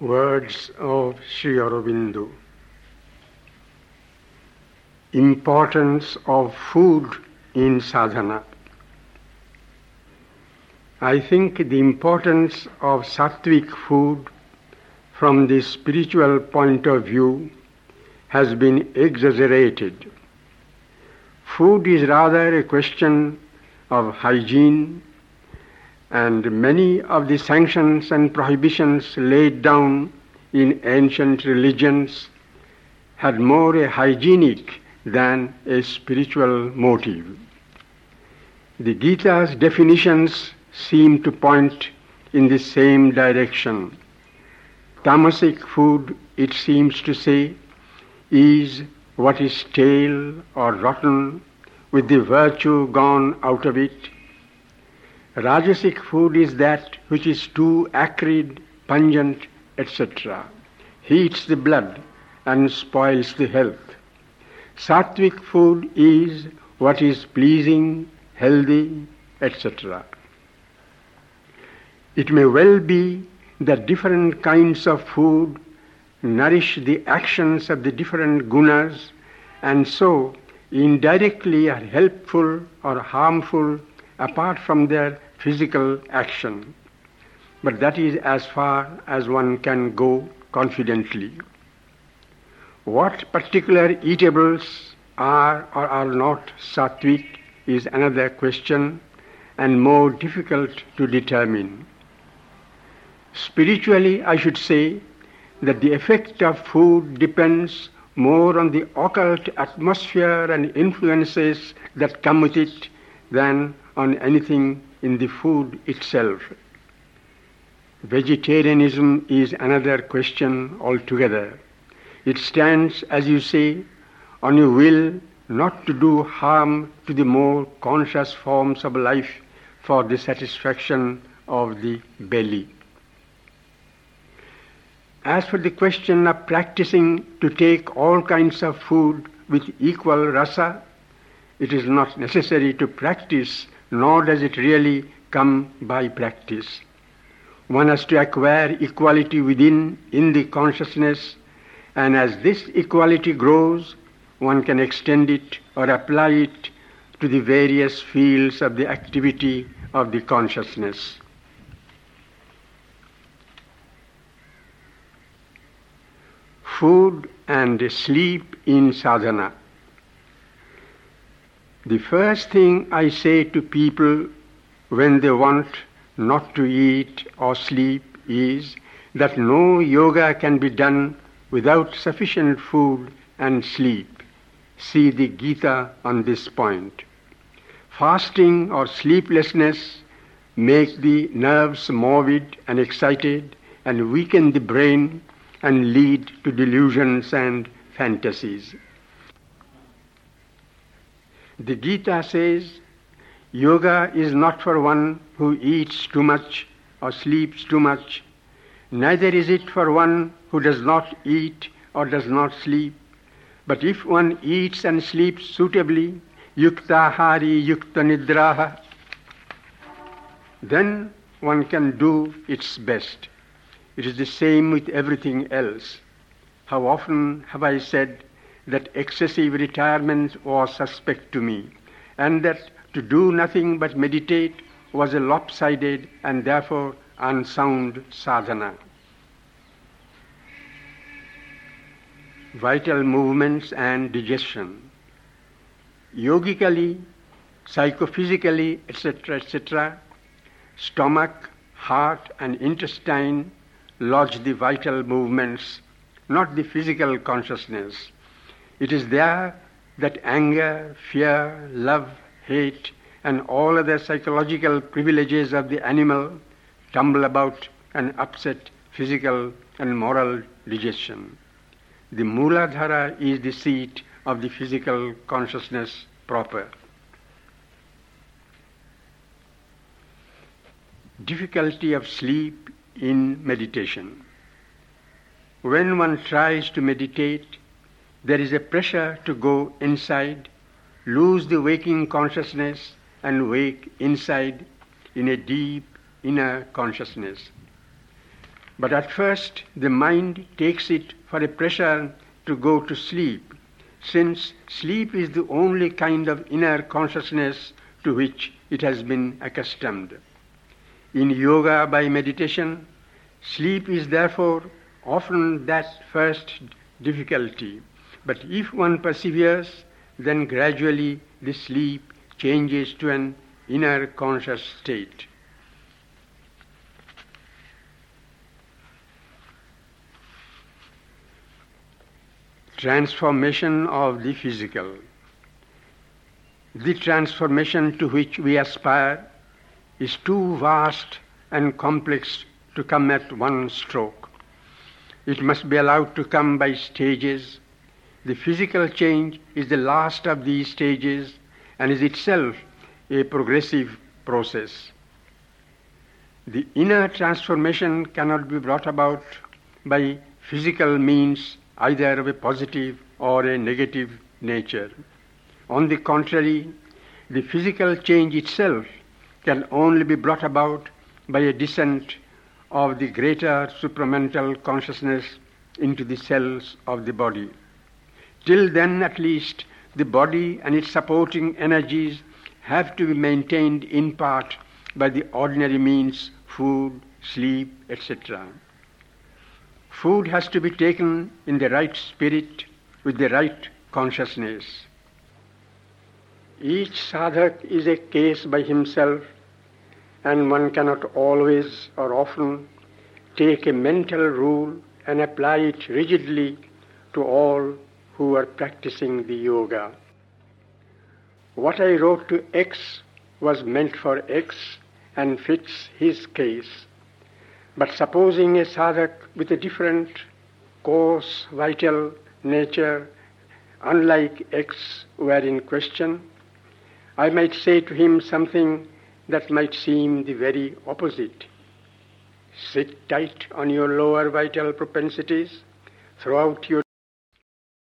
Words of Sri Aurobindo. Importance of food in sadhana. I think the importance of sattvic food from the spiritual point of view has been exaggerated. Food is rather a question of hygiene, and many of the sanctions and prohibitions laid down in ancient religions had more a hygienic than a spiritual motive. The Gita's definitions seem to point in the same direction. Tamasic food, it seems to say, is what is stale or rotten with the virtue gone out of it. Rajasic food is that which is too acrid, pungent, etc., heats the blood and spoils the health. Sattvic food is what is pleasing, healthy, etc. It may well be that different kinds of food nourish the actions of the different gunas and so indirectly are helpful or harmful apart from their physical action. But that is as far as one can go confidently. What particular eatables are or are not sattvic is another question and more difficult to determine. Spiritually, I should say that the effect of food depends more on the occult atmosphere and influences that come with it than on anything in the food itself. Vegetarianism is another question altogether. It stands, as you say, on your will not to do harm to the more conscious forms of life for the satisfaction of the belly. As for the question of practicing to take all kinds of food with equal rasa, it is not necessary to practice, nor does it really come by practice. One has to acquire equality within, in the consciousness, and as this equality grows, one can extend it or apply it to the various fields of the activity of the consciousness. food and sleep in sadhana. The first thing I say to people when they want not to eat or sleep is that no yoga can be done without sufficient food and sleep. See the Gita on this point. Fasting or sleeplessness make the nerves morbid and excited and weaken the brain and lead to delusions and fantasies. The Gita says yoga is not for one who eats too much or sleeps too much, neither is it for one who does not eat or does not sleep. But if one eats and sleeps suitably, yuktahari yukta nidraha, then one can do its best. It is the same with everything else. How often have I said that excessive retirement was suspect to me, and that to do nothing but meditate was a lopsided and therefore unsound sadhana. Vital movements and digestion. Yogically, psychophysically, etc., etc., stomach, heart, and intestine lodge the vital movements, not the physical consciousness. It is there that anger, fear, love, hate, and all other psychological privileges of the animal tumble about and upset physical and moral digestion. The Mooladhara is the seat of the physical consciousness proper. Difficulty of sleep in meditation. When one tries to meditate, there is a pressure to go inside, lose the waking consciousness, and wake inside in a deep inner consciousness. But at first the mind takes it for a pressure to go to sleep, since sleep is the only kind of inner consciousness to which it has been accustomed. In yoga by meditation, sleep is therefore often that first difficulty. But if one perseveres, then gradually the sleep changes to an inner conscious state. Transformation of the physical. The transformation to which we aspire is too vast and complex to come at one stroke. It must be allowed to come by stages. The physical change is the last of these stages and is itself a progressive process. The inner transformation cannot be brought about by physical means either of a positive or a negative nature. On the contrary, the physical change itself can only be brought about by a descent of the greater supramental consciousness into the cells of the body. Till then, at least, the body and its supporting energies have to be maintained in part by the ordinary means food, sleep, etc. Food has to be taken in the right spirit with the right consciousness. Each sadhak is a case by himself, and one cannot always or often take a mental rule and apply it rigidly to all who are practicing the yoga. What I wrote to X was meant for X and fits his case. But supposing a sadhak with a different coarse, vital nature, unlike X, were in question, I might say to him something that might seem the very opposite. Sit tight on your lower vital propensities, throw out your